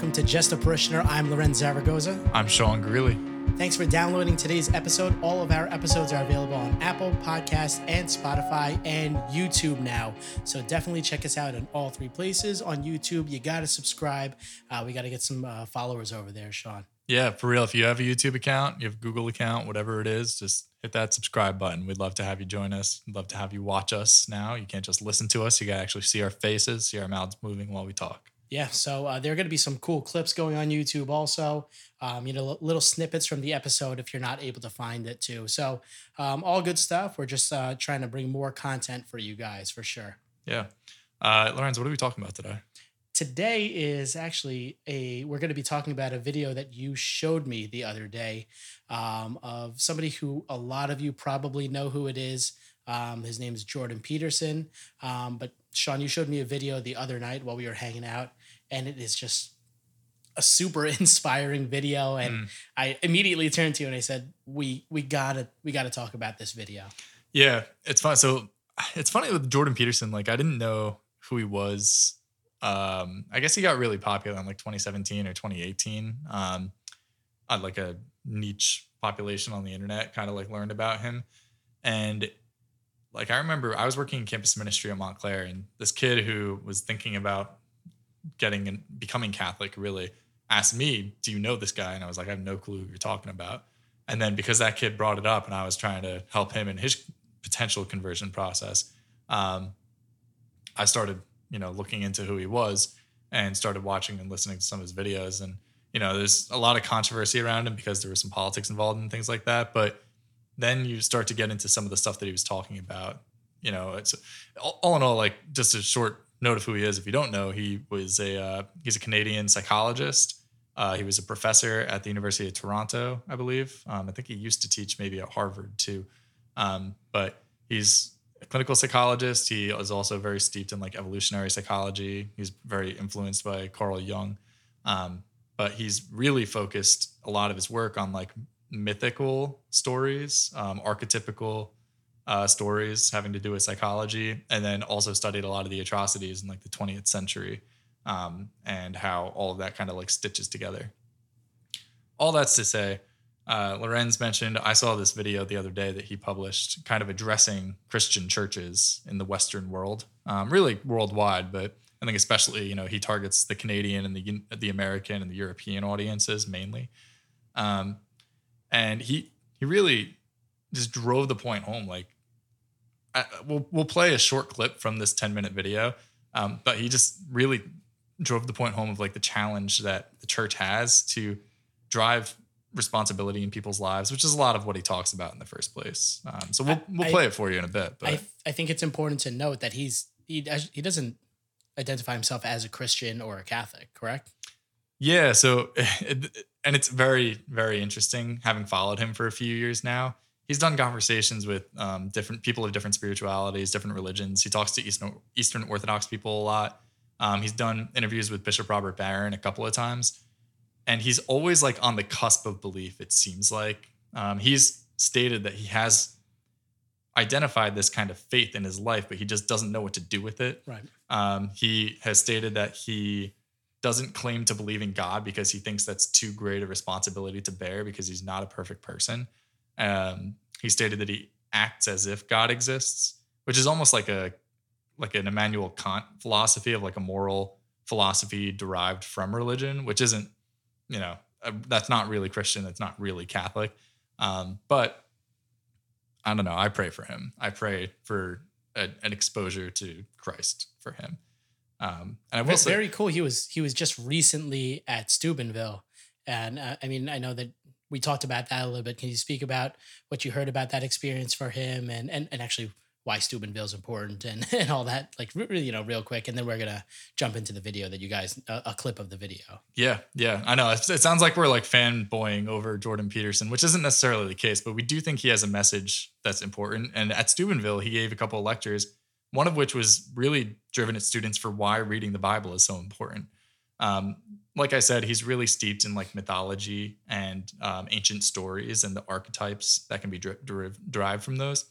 welcome to Just a Parishioner. I'm Lorenz Zaragoza. I'm Sean Greeley. Thanks for downloading today's episode. All of our episodes are available on Apple Podcasts and Spotify and YouTube now. So definitely check us out in all three places. On YouTube, you got to subscribe. Uh, we got to get some uh, followers over there, Sean. Yeah, for real. If you have a YouTube account, you have a Google account, whatever it is, just hit that subscribe button. We'd love to have you join us. We'd love to have you watch us now. You can't just listen to us. You got to actually see our faces, see our mouths moving while we talk. Yeah, so uh, there are going to be some cool clips going on YouTube also. Um, you know, little snippets from the episode if you're not able to find it too. So, um, all good stuff. We're just uh, trying to bring more content for you guys for sure. Yeah. Uh, Lorenz, what are we talking about today? Today is actually a, we're going to be talking about a video that you showed me the other day um, of somebody who a lot of you probably know who it is. Um, his name is Jordan Peterson. Um, but Sean, you showed me a video the other night while we were hanging out and it is just a super inspiring video. And mm. i immediately turned to you and i said we we gotta we gotta talk about this video. Yeah it's fun. So it's funny with jordan peterson like i didn't know who he was. Um i guess he got really popular in like 2017 or 2018 um on like a niche population on the internet kind of like learned about him. And like i remember i was working in campus ministry at montclair and this kid who was thinking about getting and becoming Catholic really asked me, "Do you know this guy?" And I was like, "I have no clue who you're talking about." And then because that kid brought it up, and I was trying to help him in his potential conversion process, um, I started, you know, looking into who he was and started watching and listening to some of his videos. And you know, there's a lot of controversy around him because there was some politics involved and things like that. But then you start to get into some of the stuff that he was talking about. You know, it's all in all, like just a short note of who he is. If you don't know he was a uh, he's a canadian psychologist. Uh, he was a professor at the university of toronto i believe. Um, i think he used to teach maybe at harvard too. Um, but he's a clinical psychologist. He is also very steeped in like evolutionary psychology. He's very influenced by carl jung. Um, but he's really focused a lot of his work on like mythical stories um, archetypical uh, stories having to do with psychology, and then also studied a lot of the atrocities in like the 20th century um, and how all of that kind of like stitches together. All that's to say, uh, Lorenz mentioned I saw this video the other day that he published, kind of addressing Christian churches in the Western world, um, really worldwide, but I think especially you know he targets the Canadian and the the American and the European audiences mainly, um, and he he really just drove the point home. Like I, we'll we'll play a short clip from this 10 minute video, um, but he just really drove the point home of like the challenge that the church has to drive responsibility in people's lives, which is a lot of what he talks about in the first place. Um, so we'll we'll play I, it for you in a bit. But I, I think it's important to note that he's he he doesn't identify himself as a Christian or a Catholic, correct? Yeah. So and it's very very interesting having followed him for a few years now he's done conversations with um, different people of different spiritualities, different religions. He talks to Eastern Eastern Orthodox people a lot. Um, he's done interviews with Bishop Robert Barron a couple of times, and he's always like on the cusp of belief. It seems like um, he's stated that he has identified this kind of faith in his life, but he just doesn't know what to do with it. Right. Um, he has stated that he doesn't claim to believe in God because he thinks that's too great a responsibility to bear because he's not a perfect person. Um, he stated that he acts as if God exists, which is almost like a like an Immanuel Kant philosophy of like a moral philosophy derived from religion, which isn't, you know, that's not really Christian. That's not really Catholic. Um, but I don't know. I pray for him. I pray for a, an exposure to Christ for him. Um, and I will very, say, cool. He was he was just recently at Steubenville, and uh, I mean I know that we talked about that a little bit. Can you speak about what you heard about that experience for him and and, and actually why Steubenville is important and, and all that, like really, you know, real quick, and then we're gonna jump into the video that you guys a, a clip of the video. Yeah, yeah, I know. It, it sounds like we're like fanboying over Jordan Peterson, which isn't necessarily the case, but we do think he has a message that's important. And at Steubenville, he gave a couple of lectures, one of which was really driven at students for why reading the Bible is so important. Um, like I said, he's really steeped in like mythology and um, ancient stories and the archetypes that can be derived from those.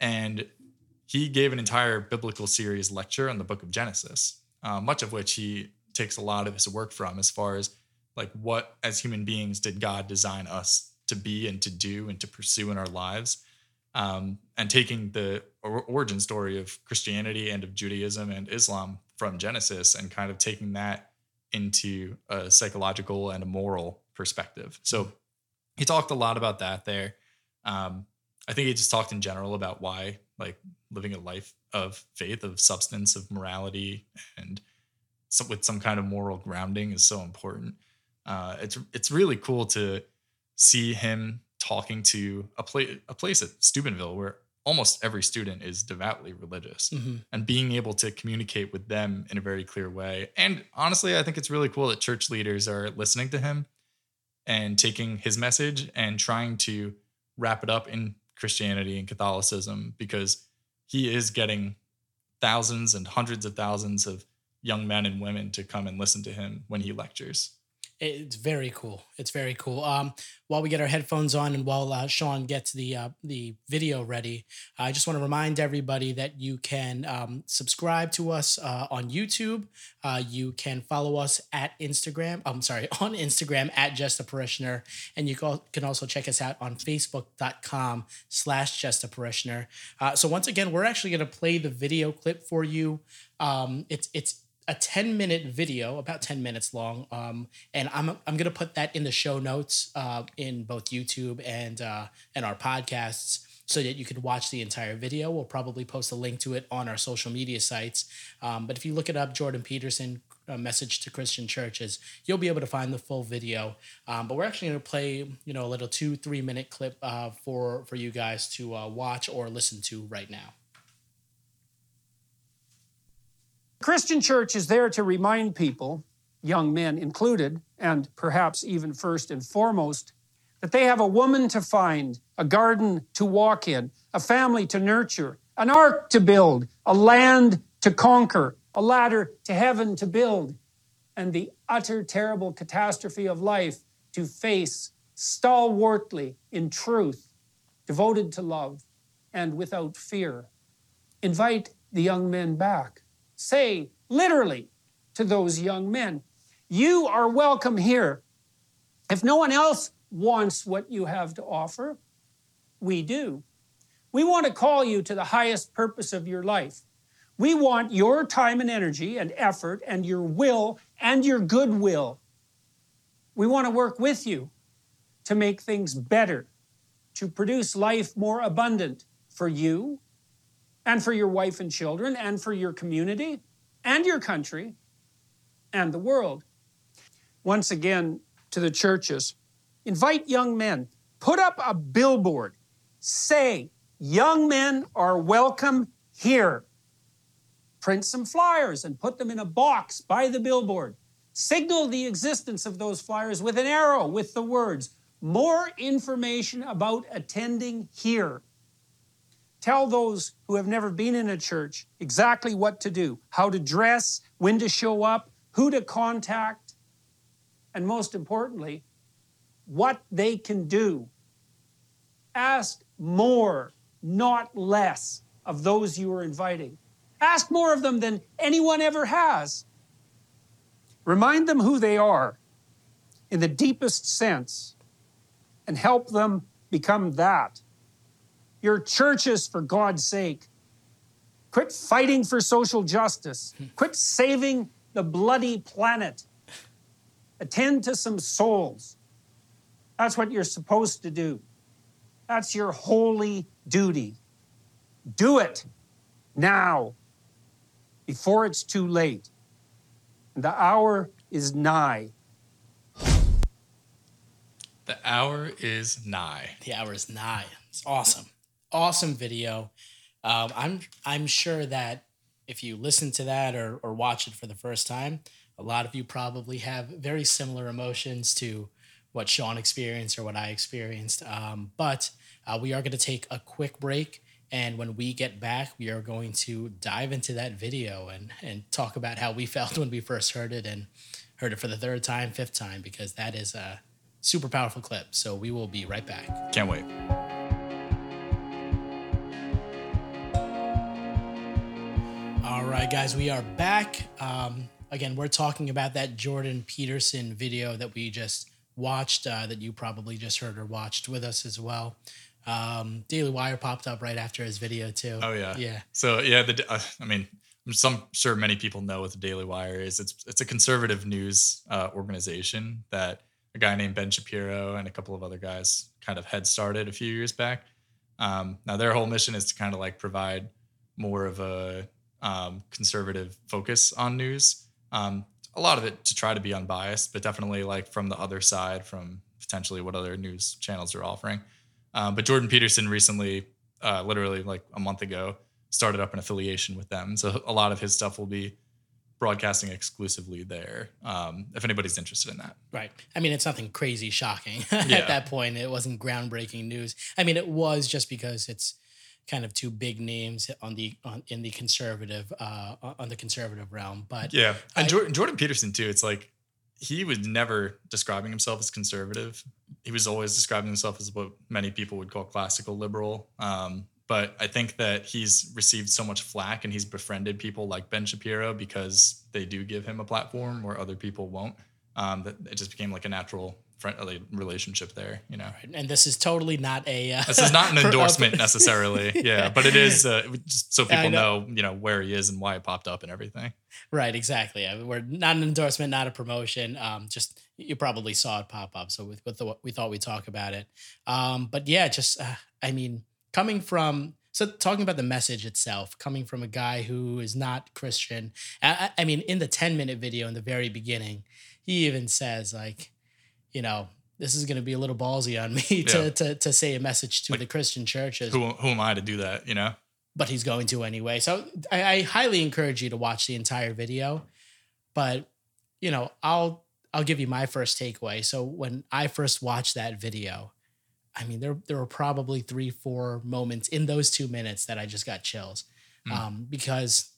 And he gave an entire biblical series lecture on the book of Genesis, uh, much of which he takes a lot of his work from as far as like what as human beings did God design us to be and to do and to pursue in our lives. Um, and taking the origin story of Christianity and of Judaism and Islam from Genesis and kind of taking that into a psychological and a moral perspective. So he talked a lot about that there. Um, I think he just talked in general about why like living a life of faith, of substance, of morality, and some, with some kind of moral grounding is so important. Uh, it's it's really cool to see him talking to a place a place at Steubenville where almost every student is devoutly religious mm-hmm. and being able to communicate with them in a very clear way. And honestly, I think it's really cool that church leaders are listening to him and taking his message and trying to wrap it up in Christianity and Catholicism because he is getting thousands and hundreds of thousands of young men and women to come and listen to him when he lectures. It's very cool. It's very cool. Um, while we get our headphones on and while uh, Sean gets the uh, the video ready, I just want to remind everybody that you can um, subscribe to us uh, on YouTube. Uh, you can follow us at Instagram. I'm sorry, on Instagram at Just a Parishioner, and you can also check us out on Facebook.com slash Just a Parishioner. Uh, so once again, we're actually going to play the video clip for you. Um, it's it's a 10 minute video, about 10 minutes long. Um, and I'm, I'm going to put that in the show notes uh, in both YouTube and, uh, and our podcasts so that you could watch the entire video. We'll probably post a link to it on our social media sites. Um, but if you look it up, Jordan Peterson, a message to Christian churches, you'll be able to find the full video. Um, but we're actually going to play, you know, a little two, three minute clip uh, for, for you guys to uh, watch or listen to right now. Christian church is there to remind people, young men included, and perhaps even first and foremost, that they have a woman to find, a garden to walk in, a family to nurture, an ark to build, a land to conquer, a ladder to heaven to build, and the utter terrible catastrophe of life to face stalwartly in truth, devoted to love, and without fear. Invite the young men back say literally to those young men, You are welcome here. If no one else wants what you have to offer, we do. We want to call you to the highest purpose of your life. We want your time and energy and effort and your will and your goodwill. We want to work with you to make things better, to produce life more abundant for you and for your wife and children, and for your community, and your country, and the world. Once again, to the churches, invite young men, put up a billboard, say, Young men are welcome here. Print some flyers and put them in a box by the billboard. Signal the existence of those flyers with an arrow with the words, More information about attending here. Tell those who have never been in a church exactly what to do, how to dress, when to show up, who to contact, and most importantly, what they can do. Ask more, not less, of those you are inviting. Ask more of them than anyone ever has. Remind them who they are in the deepest sense and help them become that your churches, for God's sake. Quit fighting for social justice. Quit saving the bloody planet. Attend to some souls. That's what you're supposed to do. That's your holy duty. Do it now, before it's too late. The hour is nigh. The hour is nigh. The hour is nigh. It's awesome awesome video. Um, I'm I'm sure that if you listen to that or or watch it for the first time, a lot of you probably have very similar emotions to what Sean experienced or what I experienced. Um, but uh, we are going to take a quick break. And when we get back, we are going to dive into that video and, and talk about how we felt when we first heard it and heard it for the third time, fifth time, because that is a super powerful clip. So we will be right back. Can't wait. Right, guys, we are back. Um, again, we're talking about that Jordan Peterson video that we just watched, uh, that you probably just heard or watched with us as well. Um, Daily Wire popped up right after his video too. Oh yeah, yeah. So yeah, the uh, I mean, some sure many people know what the Daily Wire is. It's it's a conservative news uh, organization that a guy named Ben Shapiro and a couple of other guys kind of head started a few years back. Um, now their whole mission is to kind of like provide more of a um, conservative focus on news. Um, a lot of it to try to be unbiased, but definitely like from the other side, from potentially what other news channels are offering. Um, but Jordan Peterson recently, uh, literally like a month ago, started up an affiliation with them. So a lot of his stuff will be broadcasting exclusively there. Um, if anybody's interested in that, right? I mean, it's nothing crazy shocking Yeah. at that point. It wasn't groundbreaking news. I mean, it was just because it's kind of two big names on the on in the conservative uh, on the conservative realm. But yeah. And I- Jordan, Jordan Peterson too. It's like he was never describing himself as conservative. He was always describing himself as what many people would call classical liberal. Um, but I think that he's received so much flack and he's befriended people like Ben Shapiro because they do give him a platform where other people won't. Um, that it just became like a natural friendly relationship there, you know. and this is totally not a. Uh, This is not an endorsement necessarily, yeah, but it is uh, just so people know. know, you know, where he is and why it popped up and everything. Right, exactly. I mean, we're not an endorsement, not a promotion. Um, just you probably saw it pop up, so with, with the, we thought we'd talk about it. Um, but yeah, just uh, I mean, coming from so talking about the message itself, coming from a guy who is not Christian. I, I mean, in the ten minute video in the very beginning, he even says like, you know. This is going to be a little ballsy on me to, Yeah. to, to say a message to Like, the Christian churches Who who am I to do that, you know? but he's going to anyway. So I, I highly encourage you to watch the entire video. But you know, I'll I'll give you my first takeaway. So when I first watched that video, I mean there there were probably three, four moments in those two minutes that I just got chills. Mm. Um, because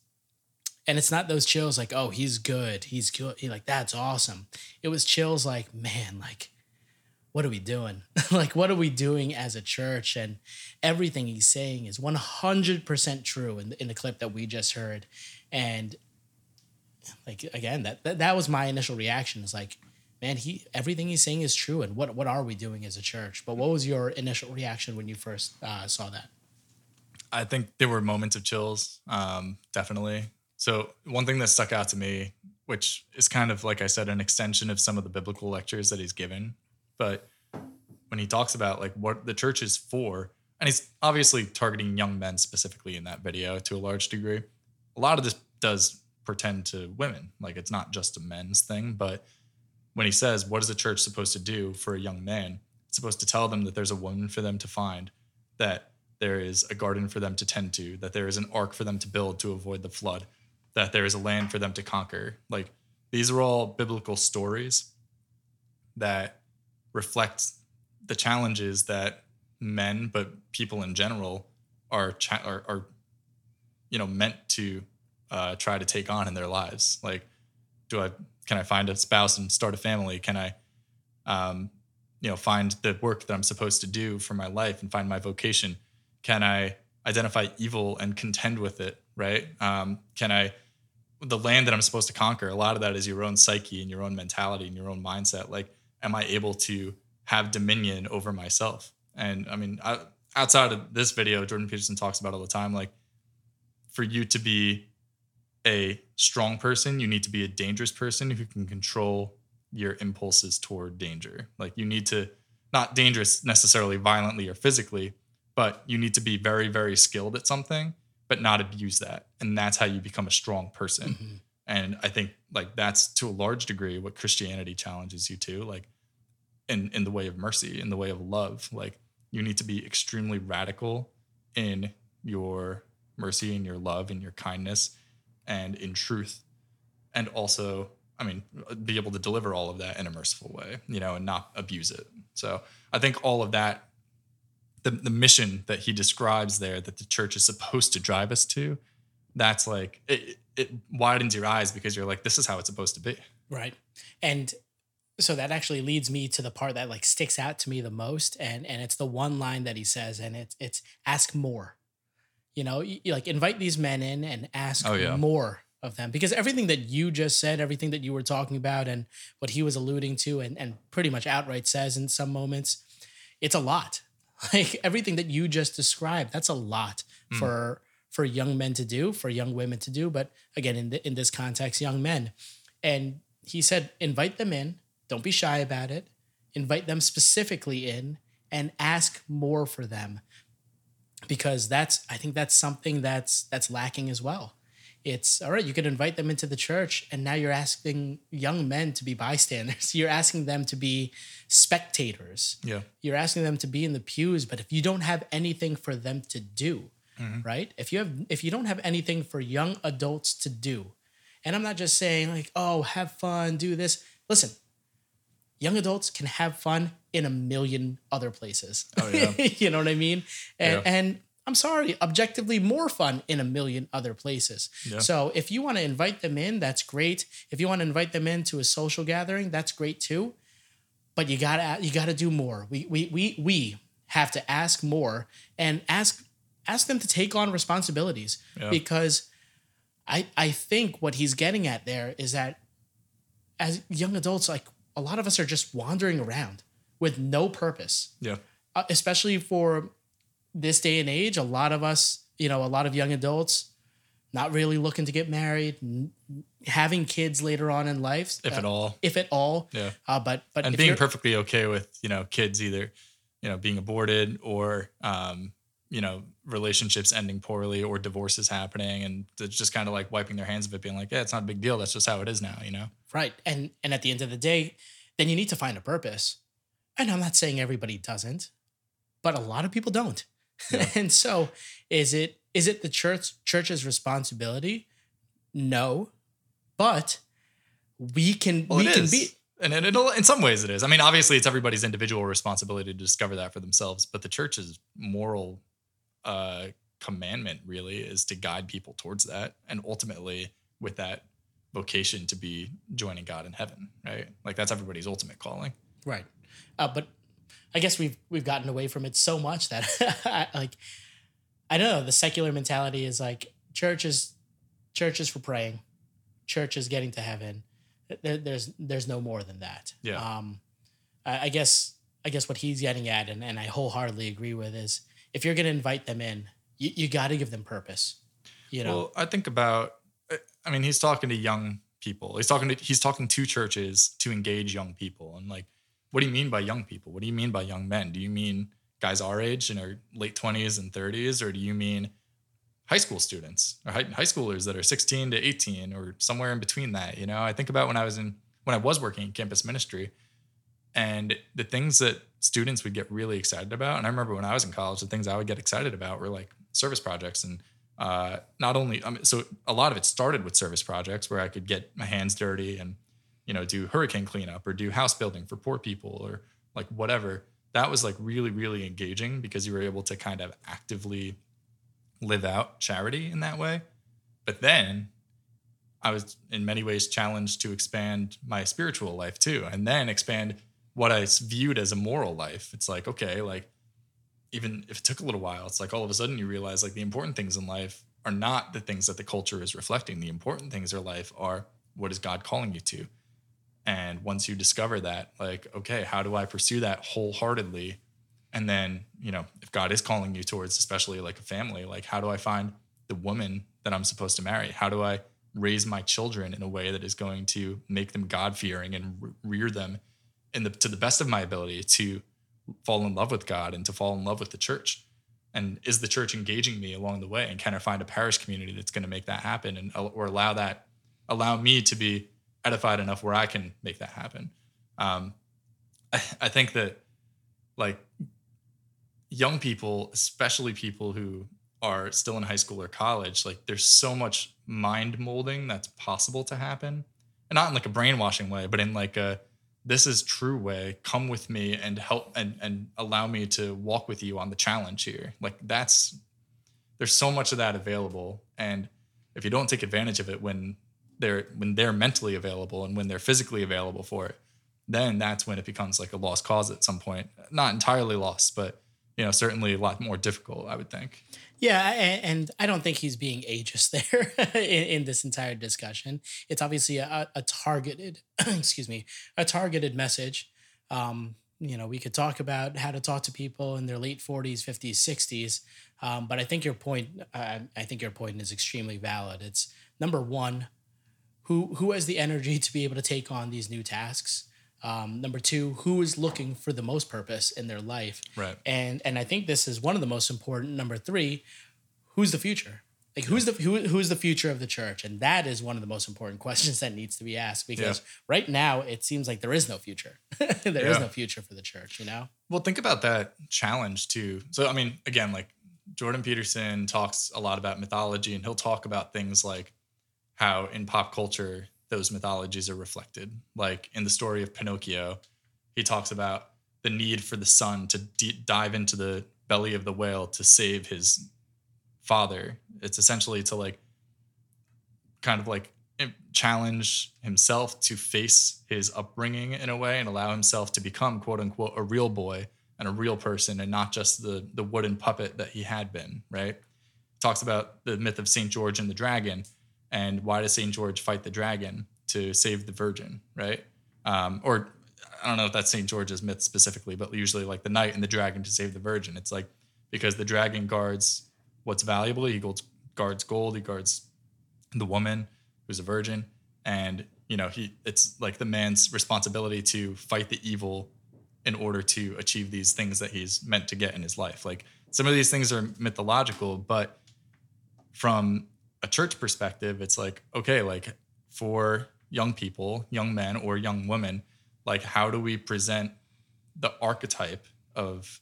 and it's not those chills like, oh, he's good, he's good, he like that's awesome. It was chills like, man, like what are we doing? like, what are we doing as a church? And everything he's saying is 100% true in the, in the clip that we just heard. And like, again, that, that, that was my initial reaction is like, man, he, everything he's saying is true. And what, what are we doing as a church? But what was your initial reaction when you first uh, saw that? I think there were moments of chills, um, definitely. So one thing that stuck out to me, which is kind of like I said, an extension of some of the biblical lectures that he's given, but when he talks about like what the church is for, and he's obviously targeting young men specifically in that video to a large degree. A lot of this does pertain to women, like it's not just a men's thing, but when he says, What is the church supposed to do for a young man? It's supposed to tell them that there's a woman for them to find, that there is a garden for them to tend to, that there is an ark for them to build to avoid the flood, that there is a land for them to conquer. Like these are all biblical stories that reflect the challenges that men, but people in general, are cha- are, are you know meant to uh, try to take on in their lives. Like, do I can I find a spouse and start a family? Can I, um, you know, find the work that I'm supposed to do for my life and find my vocation? Can I identify evil and contend with it? Right? Um, can I the land that I'm supposed to conquer? A lot of that is your own psyche and your own mentality and your own mindset. Like, am I able to have dominion over myself? And I mean, I, outside of this video, Jordan Peterson talks about all the time. Like, for you to be a strong person, you need to be a dangerous person who can control your impulses toward danger. Like you need to not dangerous necessarily violently or physically, but you need to be very very skilled at something but not abuse that. And that's how you become a strong person. Mhm. And I think like that's to a large degree what Christianity challenges you to, like in in the way of mercy, in the way of love. Like you need to be extremely radical in your mercy and your love and your kindness and in truth. And also, I mean, be able to deliver all of that in a merciful way, you know, and not abuse it. So I think all of that, the, the mission that he describes there that the church is supposed to drive us to, that's like it, it widens your eyes because you're like, this is how it's supposed to be. Right. And so that actually leads me to the part that like sticks out to me the most and and it's the one line that he says and it's it's ask more. You know, you, you, like invite these men in and ask Oh, yeah. more of them because everything that you just said, everything that you were talking about, and what he was alluding to, and, and pretty much outright says in some moments, it's a lot. Like everything that you just described, that's a lot Mm. for for young men to do, for young women to do. But again, in the, in this context, young men. And he said, invite them in. Don't be shy about it. Invite them specifically in and ask more for them because that's I think that's something that's that's lacking as well. It's all right, you can invite them into the church and now you're asking young men to be bystanders. You're asking them to be spectators. Yeah. You're asking them to be in the pews, but if you don't have anything for them to do, mm-hmm. right? If you have if you don't have anything for young adults to do, and I'm not just saying like, "Oh, have fun, do this." Listen, young adults can have fun in a million other places. Oh, yeah. you know what I mean? And, Yeah. and I'm sorry, objectively more fun in a million other places. Yeah. So if you want to invite them in, that's great. If you want to invite them into a social gathering, that's great too. But you gotta you gotta do more. We we we we have to ask more and ask ask them to take on responsibilities Yeah. because I I think what he's getting at there is that as young adults, like a lot of us are just wandering around with no purpose Yeah. uh, especially for this day and age a lot of us you know a lot of young adults not really looking to get married n- having kids later on in life If uh, at all. if at all. Yeah. uh, but but and being perfectly okay with you know kids either you know being aborted or um you know relationships ending poorly or divorces happening and it's just kind of like wiping their hands of it being like yeah it's not a big deal. That's just how it is now you know? Right. And and at the end of the day then you need to find a purpose. And i'm not saying everybody doesn't but a lot of people don't Yeah. and so is it is it the church church's responsibility no but we can well we can is. be and it, in some ways it is i mean obviously it's everybody's individual responsibility to discover that for themselves but the church's moral uh commandment really is to guide people towards that and ultimately with that vocation to be joining god in heaven right like that's everybody's ultimate calling Right. Uh, but I guess we've we've gotten away from it so much that I, like I don't know, the secular mentality is like church is church is for praying, church is getting to heaven. There, there's there's no more than that. Yeah. Um I, I guess I guess what he's getting at and, and I wholeheartedly agree with is if you're gonna invite them in, you, you gotta give them purpose. You know? Well, I think about. I mean, he's talking to young people. He's talking to he's talking to churches to engage young people. And like, what do you mean by young people? What do you mean by young men? Do you mean guys our age in our late twenties and thirties, or do you mean high school students or high, high schoolers that are sixteen to eighteen, or somewhere in between that? You know, I think about when I was in when I was working in campus ministry, and the things that students would get really excited about. And I remember when I was in college, the things I would get excited about were like service projects and uh, not only I mean, so a lot of it started with service projects where I could get my hands dirty and you know do hurricane cleanup or do house building for poor people or like whatever. That was like really really engaging because you were able to kind of actively live out charity in that way. But then I was in many ways challenged to expand my spiritual life too, and then expand what I viewed as a moral life. It's like, okay, like even if it took a little while, it's like all of a sudden you realize like the important things in life are not the things that the culture is reflecting. The important things in life are what is God calling you to? And once you discover that, like, okay, how do I pursue that wholeheartedly? And then, you know, if God is calling you towards, especially like a family, like, how do I find the woman that I'm supposed to marry? How do I raise my children in a way that is going to make them God fearing and rear them in the to the best of my ability to fall in love with God and to fall in love with the church? And is the church engaging me along the way? And can I find a parish community that's going to make that happen and or allow that allow me to be edified enough where I can make that happen? Um, I, I think that like young people, especially people who are still in high school or college, like there's so much mind molding that's possible to happen. And not in like a brainwashing way, but in like a this is true way. Come with me and help and and allow me to walk with you on the challenge here. Like that's there's so much of that available. And if you don't take advantage of it when they're when they're mentally available and when they're physically available for it, then that's when it becomes like a lost cause at some point. Not entirely lost, but you know, certainly a lot more difficult, I would think. Yeah, and, and I don't think he's being ageist there in, in, this entire discussion. It's obviously a, a targeted, excuse me, a targeted message. Um, you know, we could talk about how to talk to people in their late 40s, 50s, 60s. Um, but I think your point, uh, I think your point is extremely valid. It's number one, who who has the energy to be able to take on these new tasks? Um, number two, who is looking for the most purpose in their life? Right. And and I think this is one of the most important. Number three, who's the future? Like who's the who, who's the future of the church? And that is one of the most important questions that needs to be asked because yeah. right now it seems like there is no future. there yeah. is no future for the church, you know? Well, think about that challenge too. So I mean, again, like Jordan Peterson talks a lot about mythology and he'll talk about things like how in pop culture those mythologies are reflected. Like in the story of Pinocchio, he talks about the need for the son to d- dive into the belly of the whale to save his father. It's essentially to like kind of like challenge himself to face his upbringing in a way and allow himself to become quote unquote a real boy and a real person and not just the the wooden puppet that he had been, right? Talks about the myth of St. George and the dragon and why does St. George fight the dragon to save the virgin, right? Um, or I don't know if that's St. George's myth specifically, but usually like the knight and the dragon to save the virgin. It's like because the dragon guards what's valuable. He guards gold. He guards the woman who's a virgin, and you know he. It's like the man's responsibility to fight the evil in order to achieve these things that he's meant to get in his life. Like some of these things are mythological, but from a church perspective, it's like, okay, like for young people, young men or young women, like how do we present the archetype of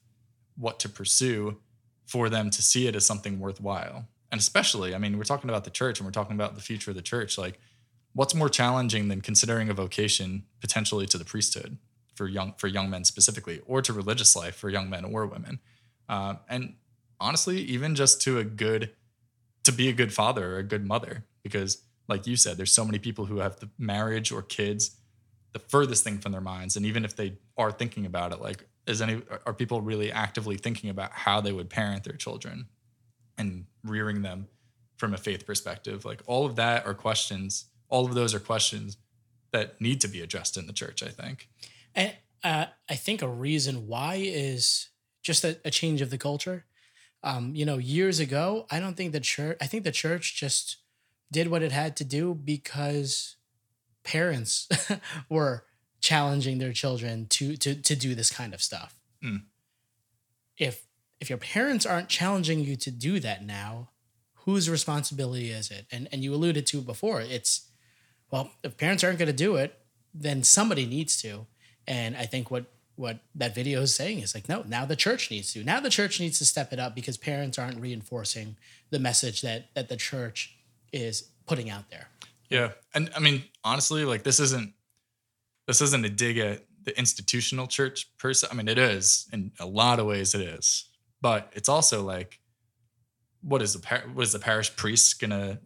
what to pursue for them to see it as something worthwhile? And especially, I mean, we're talking about the church and we're talking about the future of the church. Like, what's more challenging than considering a vocation potentially to the priesthood for young for young men specifically, or to religious life for young men or women? Uh, and honestly, even just to a good to be a good father or a good mother because like you said there's so many people who have the marriage or kids the furthest thing from their minds. And even if they are thinking about it like is any are people really actively thinking about how they would parent their children and rearing them from a faith perspective? Like all of that are questions all of those are questions that need to be addressed in the church i think. And uh, i think a reason why is just a, a change of the culture um, you know, years ago, I don't think the church, I think the church just did what it had to do because parents were challenging their children to, to, to do this kind of stuff. Mm. If, if your parents aren't challenging you to do that now, whose responsibility is it? And, and you alluded to it before. It's, well, if parents aren't going to do it, then somebody needs to. And I think what what that video is saying. Is like no now the church needs to now the church needs to step it up because parents aren't reinforcing the message that that the church is putting out there. Yeah. And i mean honestly like this isn't this isn't a dig at the institutional church per se. I mean it is. In a lot of ways it is. But it's also like what is the par- what is the parish priest gonna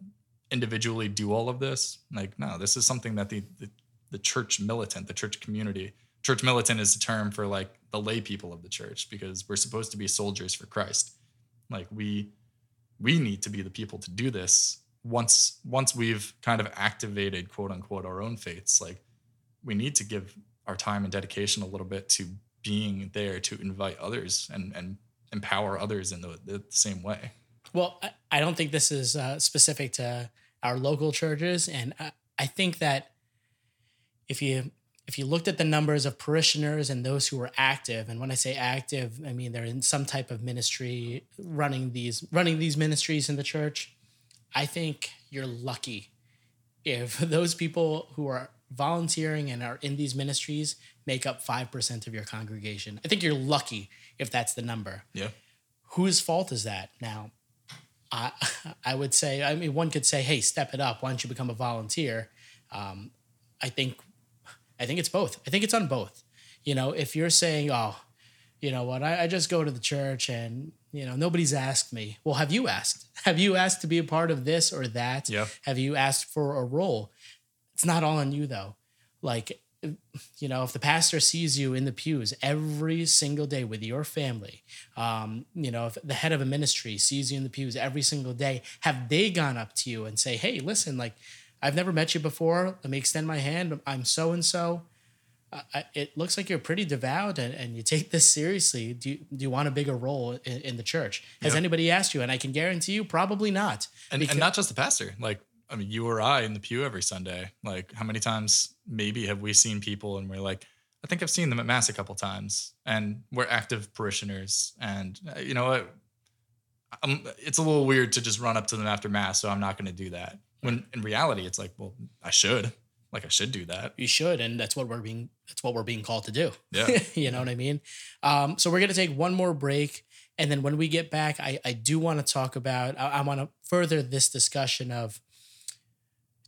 individually do all of this? Like no this is something that the, the the church militant the church community church militant is a term for like the lay people of the church because we're supposed to be soldiers for Christ. Like we we need to be the people to do this. Once once we've kind of activated quote unquote our own faiths like we need to give our time and dedication a little bit to being there to invite others and and empower others in the, the same way. Well i don't think this is uh, specific to our local churches. And I, I think that if you if you looked at the numbers of parishioners and those who were active, and when I say active, I mean they're in some type of ministry running these running these ministries in the church, I think you're lucky if those people who are volunteering and are in these ministries make up 5% of your congregation. I think you're lucky if that's the number. Yeah. Whose fault is that? Now, I I would say, I mean, one could say, hey, step it up. Why don't you become a volunteer? Um, I think I think it's both. I think it's on both. You know, if you're saying, oh, you know what, I, I just go to the church and, you know, nobody's asked me. Well, have you asked? Have you asked to be a part of this or that? Yeah. Have you asked for a role? It's not all on you though. Like you know, if the pastor sees you in the pews every single day with your family, um, you know, if the head of a ministry sees you in the pews every single day, have they gone up to you and say, "Hey, listen, like, I've never met you before. Let me extend my hand. I'm so and so." It looks like you're pretty devout and, and you take this seriously. Do you, do you want a bigger role in, in the church? Has anybody asked you? And I can guarantee you, probably not. and, Because- and not just the pastor like i mean you or i in the pew every sunday like how many times maybe have we seen people and we're like i think i've seen them at mass a couple times and we're active parishioners and uh, you know what it's a little weird to just run up to them after mass so i'm not going to do that when in reality it's like well i should like i should do that. You should and that's what we're being that's what we're being called to do. Yeah. you know what i mean? Um, so we're going to take one more break and then when we get back i, I do want to talk about i, I want to further this discussion of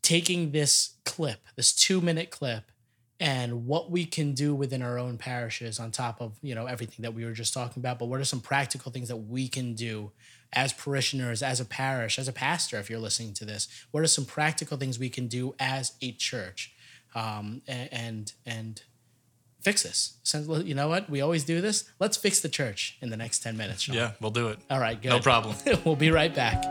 taking this clip this two minute clip and what we can do within our own parishes on top of you know everything that we were just talking about but what are some practical things that we can do as parishioners as a parish as a pastor if you're listening to this what are some practical things we can do as a church um, and and fix this? Since, you know what? We always do this. Let's fix the church in the next 10 minutes Sean. yeah we'll do it. All right good. No problem. We'll be right back.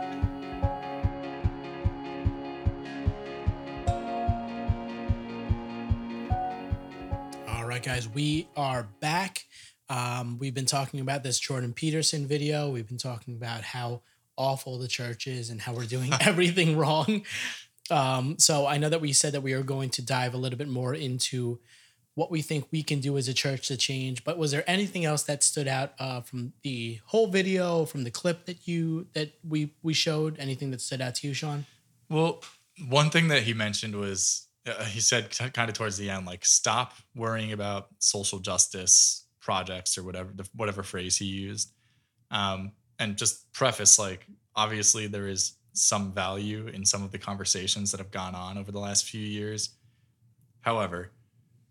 All right, guys, we are back. Um, we've been talking about this Jordan Peterson video. We've been talking about how awful the church is and how we're doing everything wrong. Um, so I know that we said that we are going to dive a little bit more into what we think we can do as a church to change. But was there anything else that stood out uh, from the whole video, from the clip that you that we we showed? Anything that stood out to you, Sean? Well, one thing that he mentioned was uh, he said kind of towards the end, like stop worrying about social justice projects or whatever the, whatever phrase he used, um, and just preface like obviously there is some value in some of the conversations that have gone on over the last few years. However,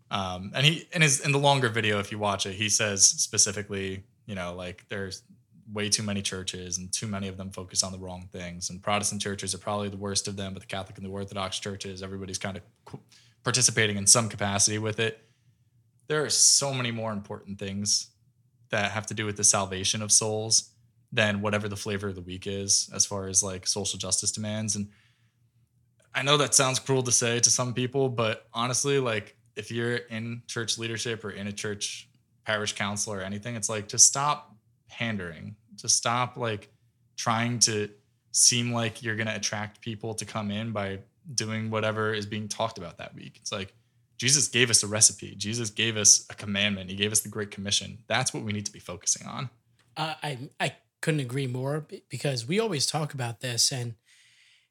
um, and he in his in the longer video, if you watch it, he says specifically, you know, like there's way too many churches and too many of them focus on the wrong things. And Protestant churches are probably the worst of them, but the Catholic and the Orthodox churches, everybody's kind of participating in some capacity with it. There are so many more important things that have to do with the salvation of souls than whatever the flavor of the week is, as far as like social justice demands. And I know that sounds cruel to say to some people, but honestly, like if you're in church leadership or in a church parish council or anything, it's like to stop pandering, to stop like trying to seem like you're going to attract people to come in by doing whatever is being talked about that week. It's like Jesus gave us a recipe. Jesus gave us a commandment. He gave us the great commission. That's what we need to be focusing on. Uh, I I couldn't agree more because we always talk about this, and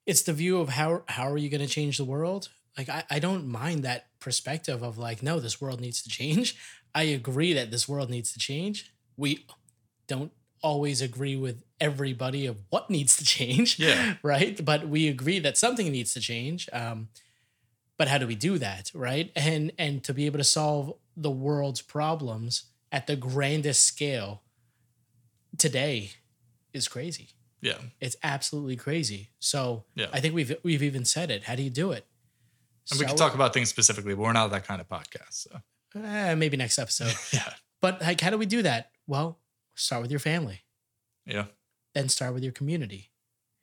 it's the view of how how are you going to change the world? Like I, I don't mind that perspective of like no, this world needs to change. I agree that this world needs to change. We don't always agree with everybody of what needs to change. Yeah. Right. But we agree that something needs to change. Um, but how do we do that? Right. And and to be able to solve the world's problems at the grandest scale today is crazy. Yeah. It's absolutely crazy. So Yeah. I think we've we've even said it. How do you do it? And we can talk about things specifically, but we're not that kind of podcast. So eh, maybe next episode. yeah. but like, how do we do that? Well, start with your family, Yeah. then start with your community,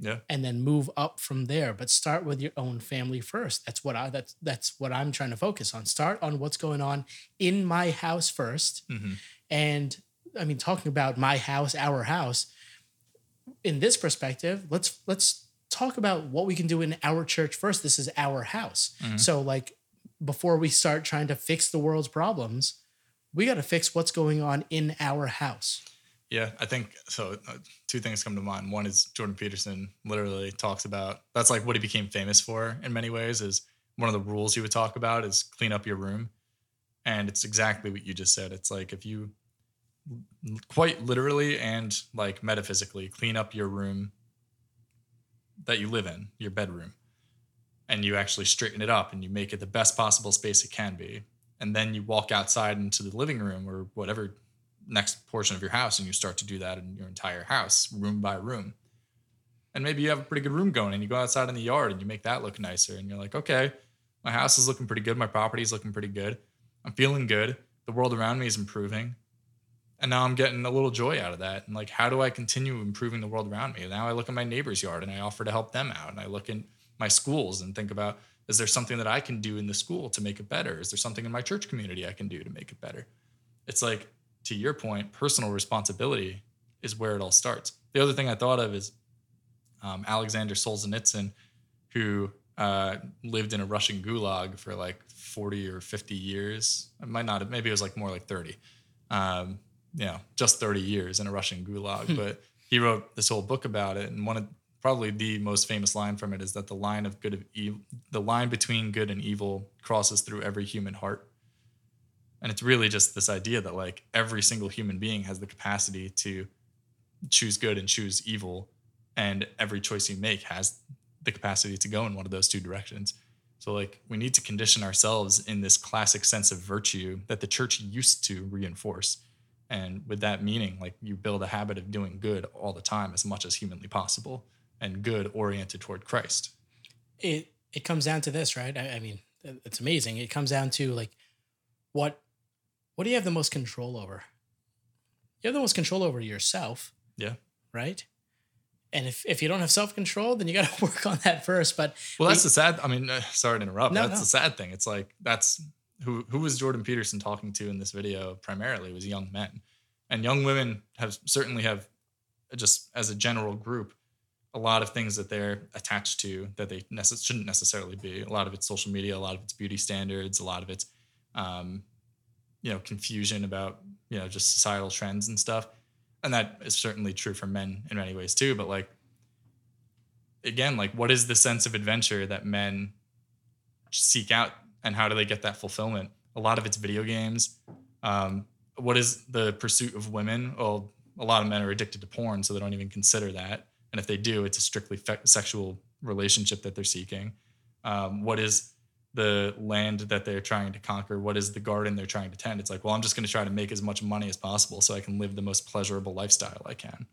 Yeah. and then move up from there. But start with your own family first. That's what I that's that's what I'm trying to focus on. Start on what's going on in my house first. hmm And I mean, talking about my house, our house, in this perspective, let's let's talk about what we can do in our church first. This is our house. Mhm. So like before we start trying to fix the world's problems, we got to fix what's going on in our house. Yeah, I think so. Uh, two things come to mind. One is Jordan Peterson literally talks about that's like what he became famous for in many ways. Is one of the rules he would talk about is clean up your room, and it's exactly what you just said. It's like if you quite literally and like metaphysically clean up your room that you live in, your bedroom, and you actually straighten it up and you make it the best possible space it can be, and then you walk outside into the living room or whatever next portion of your house and you start to do that in your entire house room by room and maybe you have a pretty good room going and you go outside in the yard and you make that look nicer and you're like okay my house is looking pretty good my property is looking pretty good I'm feeling good. The world around me is improving. And now I'm getting a little joy out of that. And like, how do I continue improving the world around me? Now I look at my neighbor's yard and I offer to help them out. And I look in my schools and think about, is there something that I can do in the school to make it better? Is there something in my church community I can do to make it better? It's like, to your point, personal responsibility is where it all starts. The other thing I thought of is um, Alexander Solzhenitsyn, who uh, lived in a Russian gulag for like 40 or 50 years. It might not have, maybe it was like more like 30. Um, you know, just 30 years in a Russian gulag. Hmm. But he wrote this whole book about it. And one of probably the most famous line from it is that the line of good of evil, the line between good and evil crosses through every human heart. And it's really just this idea that like every single human being has the capacity to choose good and choose evil. And every choice you make has the capacity to go in one of those two directions. So, like, we need to condition ourselves in this classic sense of virtue that the church used to reinforce. And with that meaning, like, you build a habit of doing good all the time as much as humanly possible and good oriented toward Christ. It, it comes down to this, right? I, I mean, it's amazing. It comes down to like, what, what do you have the most control over? You have the most control over yourself. Yeah. Right and if, if you don't have self control, then you got to work on that first. But well, that's we, the sad. I mean, uh, sorry to interrupt. No, that's no. the sad thing. It's like that's who who was Jordan Peterson talking to in this video primarily was young men, and young women have certainly have just as a general group a lot of things that they're attached to that they necess- shouldn't necessarily be. A lot of it's social media, a lot of it's beauty standards, a lot of it's um, you know confusion about you know just societal trends and stuff. And that is certainly true for men in many ways too but like again like what is the sense of adventure that men seek out and how do they get that fulfillment? A lot of it's video games. Um, what is the pursuit of women? Well a lot of men are addicted to porn so they don't even consider that. And if they do it's a strictly fe- sexual relationship that they're seeking. Um, what is the land that they're trying to conquer what is the garden they're trying to tend it's like well i'm just going to try to make as much money as possible so i can live the most pleasurable lifestyle i can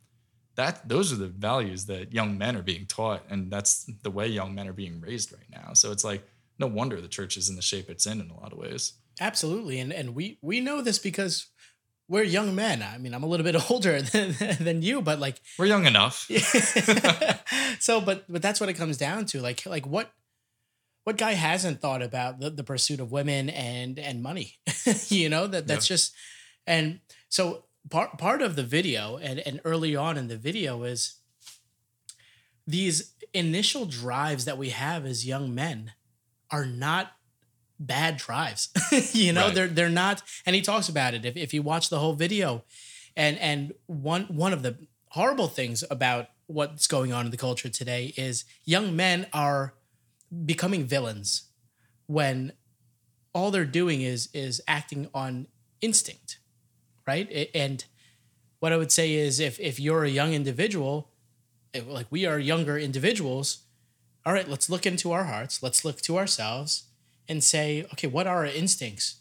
that those are the values that young men are being taught and that's the way young men are being raised right now so it's like no wonder the church is in the shape it's in in a lot of ways absolutely and and we we know this because we're young men. I mean, I'm a little bit older than, than you, but like we're young enough. so, but but that's what it comes down to. Like like what what guy hasn't thought about the, the pursuit of women and and money you know that that's yeah. just and so part part of the video and and early on in the video is these initial drives that we have as young men are not bad drives you know right. they're they're not and he talks about it if, if you watch the whole video and and one one of the horrible things about what's going on in the culture today is young men are becoming villains when all they're doing is is acting on instinct right? And what i would say is if if you're a young individual eh, like we are younger individuals all right let's look into our hearts let's look to ourselves and say okay what are our instincts?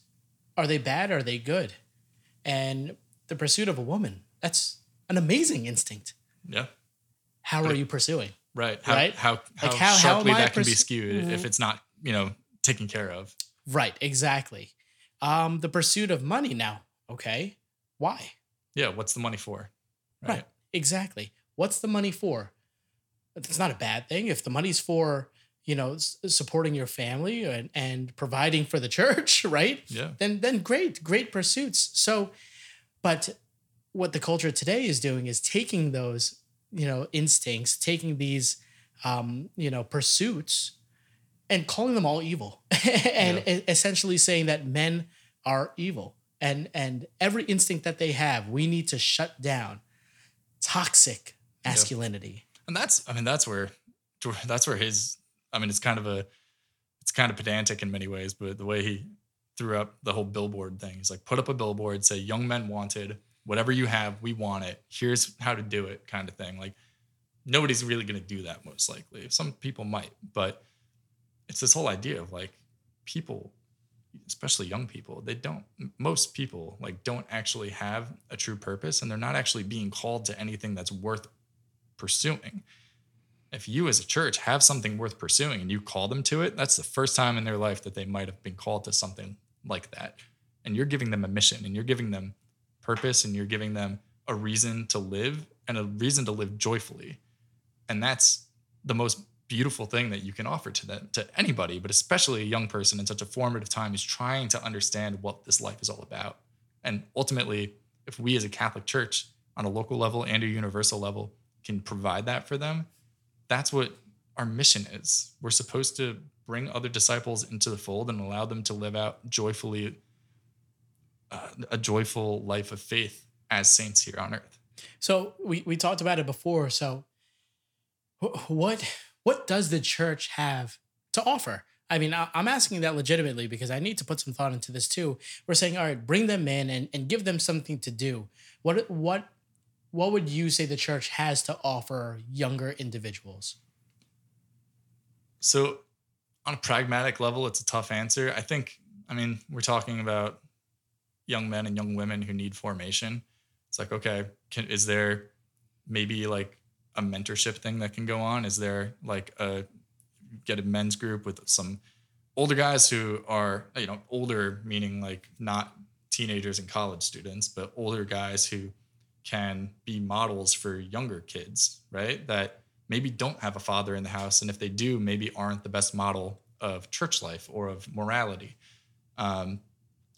Are they bad? Are they good? And the pursuit of a woman that's an amazing instinct. Yeah. How are you pursuing Right. How, right. How, how, like how sharply how that can be skewed mm-hmm. if it's not, you know, taken care of. Right. Exactly. Um, the pursuit of money now. Okay. Why? Yeah. What's the money for? Right. right. Exactly. What's the money for? It's not a bad thing. If the money's for, you know, supporting your family and, and providing for the church, right? Yeah. Then, then great, great pursuits. So, but what the culture today is doing is taking those you know instincts taking these um you know pursuits and calling them all evil and yeah. essentially saying that men are evil and and every instinct that they have we need to shut down toxic masculinity yeah. and that's i mean that's where that's where his i mean it's kind of a it's kind of pedantic in many ways but the way he threw up the whole billboard thing he's like put up a billboard say young men wanted whatever you have, we want it. Here's how to do it, kind of thing. Like nobody's really going to do that most likely. Some people might, but it's this whole idea of like people, especially young people, they don't, most people like don't actually have a true purpose and they're not actually being called to anything that's worth pursuing. If you as a church have something worth pursuing and you call them to it, that's the first time in their life that they might have been called to something like that. and you're giving them a mission and you're giving them purpose and you're giving them a reason to live and a reason to live joyfully. And that's the most beautiful thing that you can offer to them to anybody, but especially a young person in such a formative time who's trying to understand what this life is all about. And ultimately, if we as a Catholic Church on a local level and a universal level can provide that for them, that's what our mission is. We're supposed to bring other disciples into the fold and allow them to live out joyfully uh, a joyful life of faith as saints here on earth. So we we talked about it before. So what what does the church have to offer? I mean, I'm asking that legitimately because I need to put some thought into this too. We're saying, all right, bring them in and, and give them something to do. What what what would you say the church has to offer younger individuals? So, on a pragmatic level, it's a tough answer. I think, I mean, we're talking about young men and young women who need formation. It's like, okay, can, is there maybe like a mentorship thing that can go on? Is there like a get a men's group with some older guys who are, you know, older meaning like not teenagers and college students, but older guys who can be models for younger kids, right? That maybe don't have a father in the house. And if they do, maybe aren't the best model of church life or of morality. Um,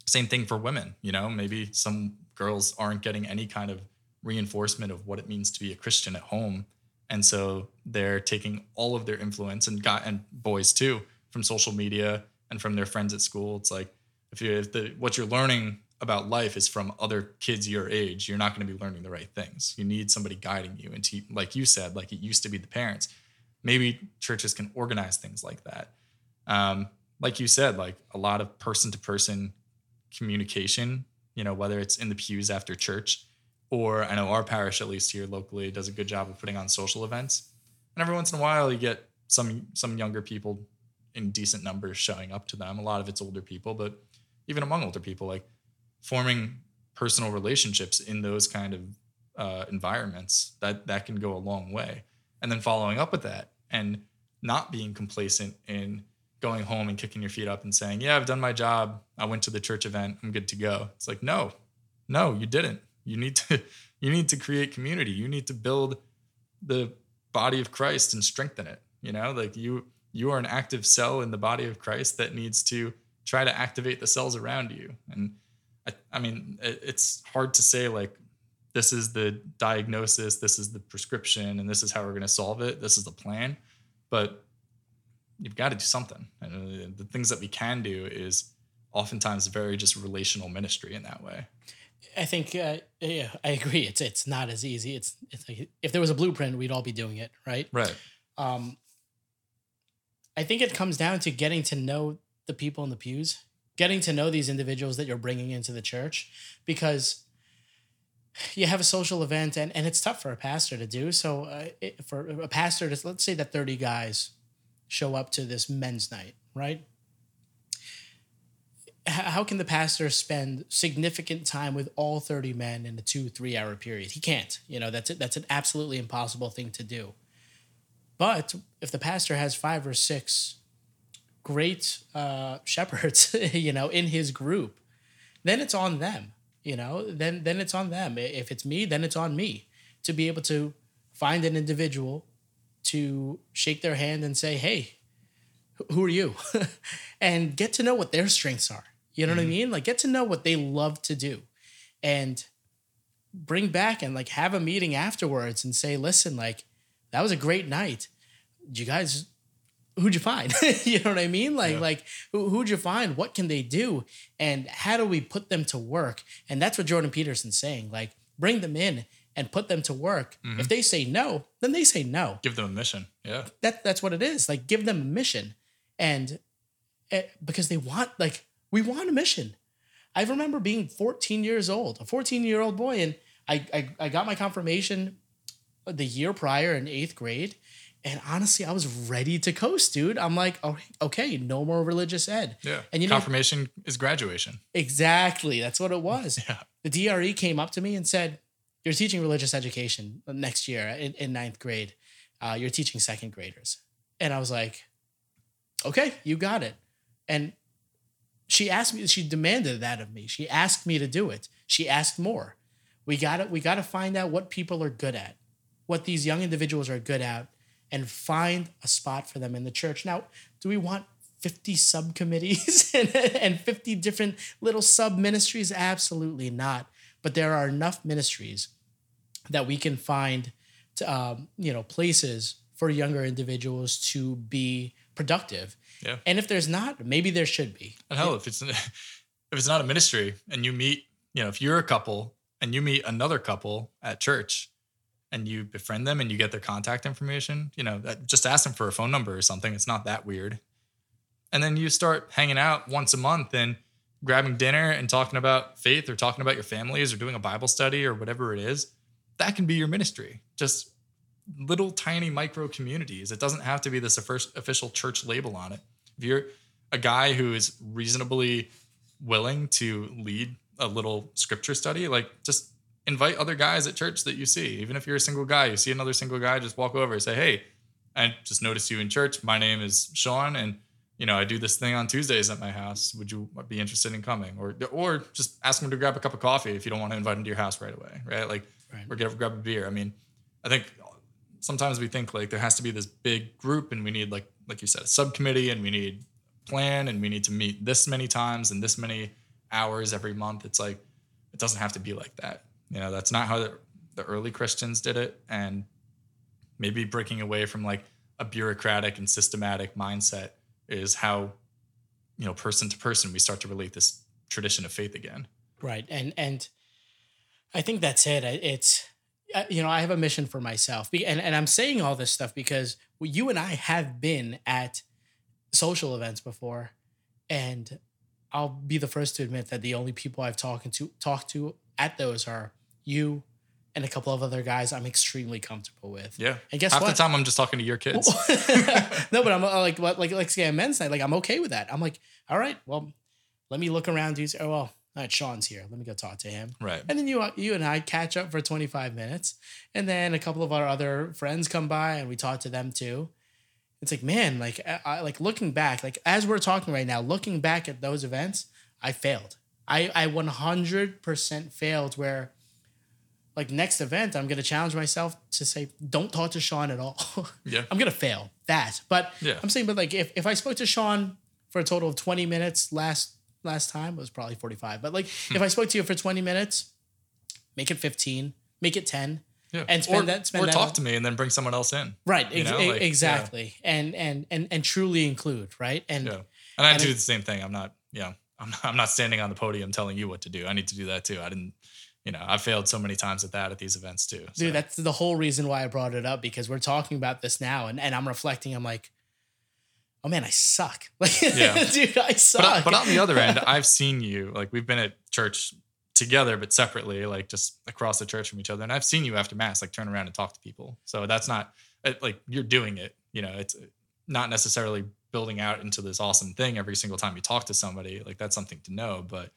same thing for women, you know, maybe some girls aren't getting any kind of reinforcement of what it means to be a Christian at home. And so they're taking all of their influence and got and boys too from social media and from their friends at school. It's like if you if the what you're learning about life is from other kids your age, you're not going to be learning the right things. You need somebody guiding you. And to, like you said, like it used to be the parents. Maybe churches can organize things like that. Um, like you said, like a lot of person to person communication, you know, whether it's in the pews after church or I know our parish, at least here locally, does a good job of putting on social events. And every once in a while, you get some some younger people in decent numbers showing up to them. A lot of it's older people, but even among older people, like forming personal relationships in those kind of uh, environments that that can go a long way and then following up with that and not being complacent in going home and kicking your feet up and saying yeah i've done my job. I went to the church event. I'm good to go. It's like no no you didn't. You need to you need to create community. You need to build the body of christ and strengthen it you know? Like you you are an active cell in the body of christ that needs to try to activate the cells around you. And I, I mean, it, it's hard to say like this is the diagnosis, this is the prescription, and this is how we're going to solve it. This is the plan, but you've got to do something. And uh, the things that we can do is oftentimes very just relational ministry in that way. I think, uh, yeah, I agree. It's it's not as easy. It's it's like if there was a blueprint, we'd all be doing it, right? Right. Um, I think it comes down to getting to know the people in the pews getting to know these individuals that you're bringing into the church because you have a social event and, and it's tough for a pastor to do. So, uh, it, for a pastor to, let's say that 30 guys show up to this men's night, right? How can the pastor spend significant time with all 30 men in a two, three hour period? He can't. You know, that's. That's an absolutely impossible thing to do. But if the pastor has five or six great uh, shepherds, you know, in his group, then it's on them. You know, then then it's on them. If it's me, then it's on me to be able to find an individual to shake their hand and say, "Hey, who are you?" and get to know what their strengths are. You know mm-hmm. what I mm-hmm. mean? Like get to know what they love to do, and bring back and like have a meeting afterwards and say, "Listen, like that was a great night. You guys who'd you find? you know what I mean? Like, yeah. like who, who'd you find? What can they do? And how do we put them to work? And that's what Jordan Peterson's saying. Like, bring them in and put them to work. Mm-hmm. If they say no, then they say no. Give them a mission. Yeah. That that's what it is. Like, give them a mission, and uh, because they want, like, we want a mission. I remember being 14 years old, a 14 year old boy, and I, I I got my confirmation the year prior in eighth grade and honestly, I was ready to coast, dude. I'm like, oh, okay, no more religious ed. Yeah. And you confirmation know, is graduation. Exactly. That's what it was. yeah. The DRE came up to me and said, You're teaching religious education next year in, in ninth grade. Uh, you're teaching second graders. And I was like, Okay, you got it. And she asked me, she demanded that of me. She asked me to do it. She asked more. We got to we got to find out what people are good at, what these young individuals are good at, and find a spot for them in the church. Now, do we want 50 subcommittees and, and 50 different little sub ministries? Absolutely not. But there are enough ministries that we can find, to, um, you know, places for younger individuals to be productive. Yeah. And if there's not, maybe there should be. And hell, if it's if it's not a ministry and you meet, you know, if you're a couple and you meet another couple at church and you befriend them and you get their contact information, you know, that, just ask them for a phone number or something. It's not that weird. And then you start hanging out once a month and grabbing dinner and talking about faith or talking about your families or doing a Bible study or whatever it is. That can be your ministry. Just little tiny micro communities. It doesn't have to be this official church label on it. If you're a guy who is reasonably willing to lead a little scripture study, like just invite other guys at church that you see. Even if you're a single guy, you see another single guy, just walk over and say, Hey, I just noticed you in church. My name is Sean, and you know, I do this thing on Tuesdays at my house. Would you be interested in coming? Or or just ask them to grab a cup of coffee if you don't want to invite them to your house right away, right? Like right. or get grab a beer. I mean, I think sometimes we think like there has to be this big group and we need like like you said a subcommittee and we need plan and we need to meet this many times and this many hours every month it's like it doesn't have to be like that you know that's not how the, the early christians did it and maybe breaking away from like a bureaucratic and systematic mindset is how you know person to person we start to relate this tradition of faith again right and and i think that's it it's you know, I have a mission for myself. And, and I'm saying all this stuff because you and I have been at social events before. And I'll be the first to admit that the only people I've talked to talked to at those are you and a couple of other guys I'm extremely comfortable with. Yeah. And guess Half what? the time I'm just talking to your kids. no, but I'm uh, like, what, like, like, say, men's night. Like, I'm okay with that. I'm like, all right, well, let me look around. Do oh, well, all right, Sean's here. Let me go talk to him. Right. And then you you and I catch up for 25 minutes. And then a couple of our other friends come by and we talk to them too. It's like, man, like I, like looking back, like as we're talking right now, looking back at those events, I failed. I I 100% failed where like next event, I'm gonna challenge myself to say, don't talk to Sean at all. Yeah. I'm gonna fail that. But yeah. I'm saying, but like if, if I spoke to Sean for a total of 20 minutes last last time. It was probably 45. But like hmm. if I spoke to you for 20 minutes, make it 15, make it 10. Yeah. And spend or, that spend or that talk to me and then bring someone else in. Right. Ex- like, exactly. Yeah. And and and and truly include, right? And yeah. And I and do it, the same thing. I'm not, yeah. I'm not, I'm not standing on the podium telling you what to do. I need to do that too. I didn't you know, I failed so many times at that at these events too. So. Dude, that's the whole reason why I brought it up because we're talking about this now and, and I'm reflecting, I'm like, oh man, I suck. Like, yeah. dude, I suck. But, but on the other end, I've seen you, like, we've been at church together, but separately, like, just across the church from each other. And I've seen you after Mass, like, turn around and talk to people. So that's not, like, you're doing it. You know, it's not necessarily building out into this awesome thing every single time you talk to somebody. Like, that's something to know. But,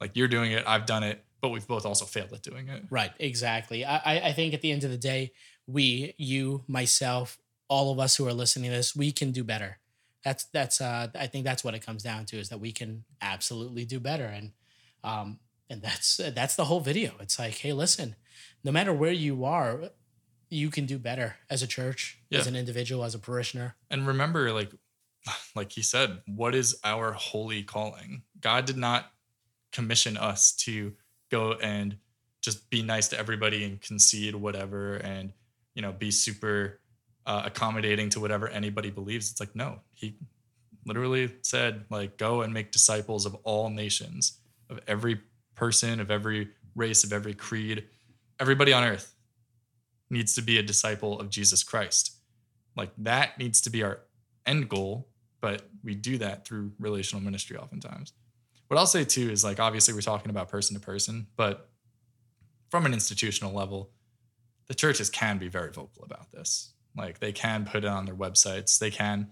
like, you're doing it, I've done it, but we've both also failed at doing it. Right. Exactly. I, I think at the end of the day, we, you, myself, all of us who are listening to this, we can do better that's that's uh I think that's what it comes down to is that we can absolutely do better and um and that's that's the whole video. It's like, hey, listen, no matter where you are, you can do better as a church, yeah. as an individual, as a parishioner. And remember, like like he said, what is our holy calling? God did not commission us to go and just be nice to everybody and concede whatever and you know be super uh, accommodating to whatever anybody believes. It's like, no, he literally said, like, go and make disciples of all nations, of every person, of every race, of every creed. Everybody on earth needs to be a disciple of Jesus Christ. Like, that needs to be our end goal, but we do that through relational ministry oftentimes. What I'll say too is like, obviously, we're talking about person to person, but from an institutional level, the churches can be very vocal about this. Like they can put it on their websites. They can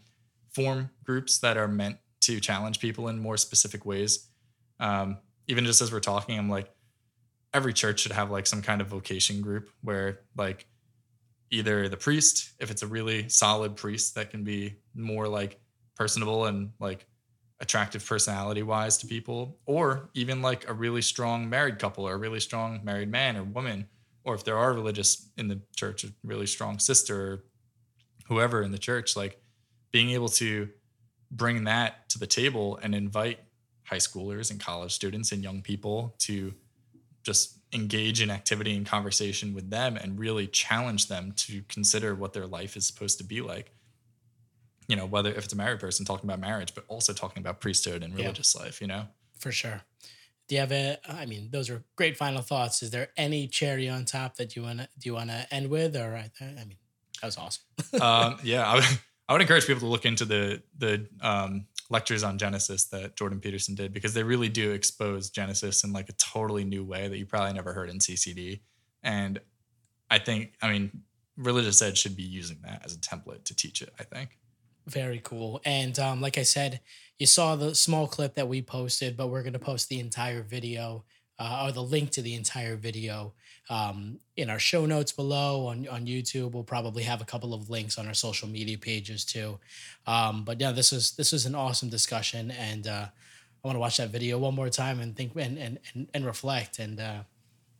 form groups that are meant to challenge people in more specific ways. Um, even just as we're talking, I'm like, every church should have like some kind of vocation group where like either the priest, if it's a really solid priest that can be more like personable and like attractive personality wise to people, or even like a really strong married couple or a really strong married man or woman, or if there are religious in the church, a really strong sister or whoever in the church, like being able to bring that to the table and invite high schoolers and college students and young people to just engage in activity and conversation with them and really challenge them to consider what their life is supposed to be like you know whether if it's a married person talking about marriage but also talking about priesthood and religious yeah. life you know? For sure. Do you have a i mean those are great final thoughts. Is there any cherry on top that you want to do you want to end with or i, I mean that was awesome. Um, yeah I would, I would encourage people to look into the the um, lectures on genesis that jordan peterson did because they really do expose genesis in like a totally new way that you probably never heard in ccd and i think i mean religious ed should be using that as a template to teach it i think very cool. And um, like I said, you saw the small clip that we posted, but we're going to post the entire video uh, or the link to the entire video um, in our show notes below on, on YouTube. We'll probably have a couple of links on our social media pages too. Um, but yeah, this is this is an awesome discussion, and uh, I want to watch that video one more time and think and and and, and reflect. And uh,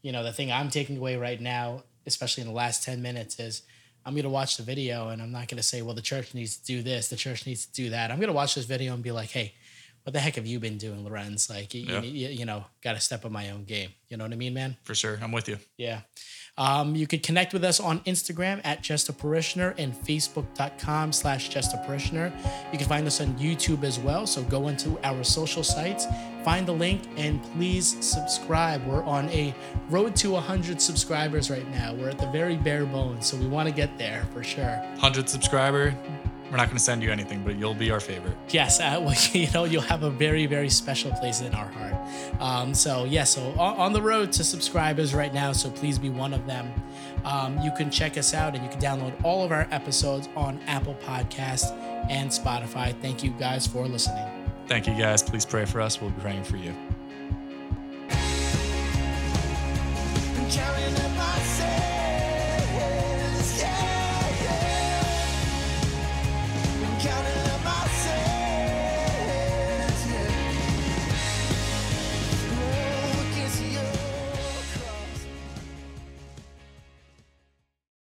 you know, the thing I'm taking away right now, especially in the last ten minutes, is I'm going to watch the video and I'm not going to say, well, the church needs to do this, the church needs to do that. I'm going to watch this video and be like, hey, what the heck have you been doing, Lorenz? Like, you, yeah. you, you know, got to step up my own game. You know what I mean, man? For sure. I'm with you. Yeah. Um, you could connect with us on Instagram at Just a Parishioner and Facebook.com slash Just a Parishioner. You can find us on YouTube as well. So go into our social sites, find the link, and please subscribe. We're on a road to 100 subscribers right now. We're at the very bare bones. So we want to get there for sure. 100 subscriber we're not going to send you anything, but you'll be our favorite. Yes, uh, well, you know you'll have a very very special place in our heart. Um, so yeah, so on, the road to subscribers right now. So please be one of them. Um, you can check us out and you can download all of our episodes on Apple Podcast and Spotify. Thank you guys for listening. Thank you guys. Please pray for us. We'll be praying for you.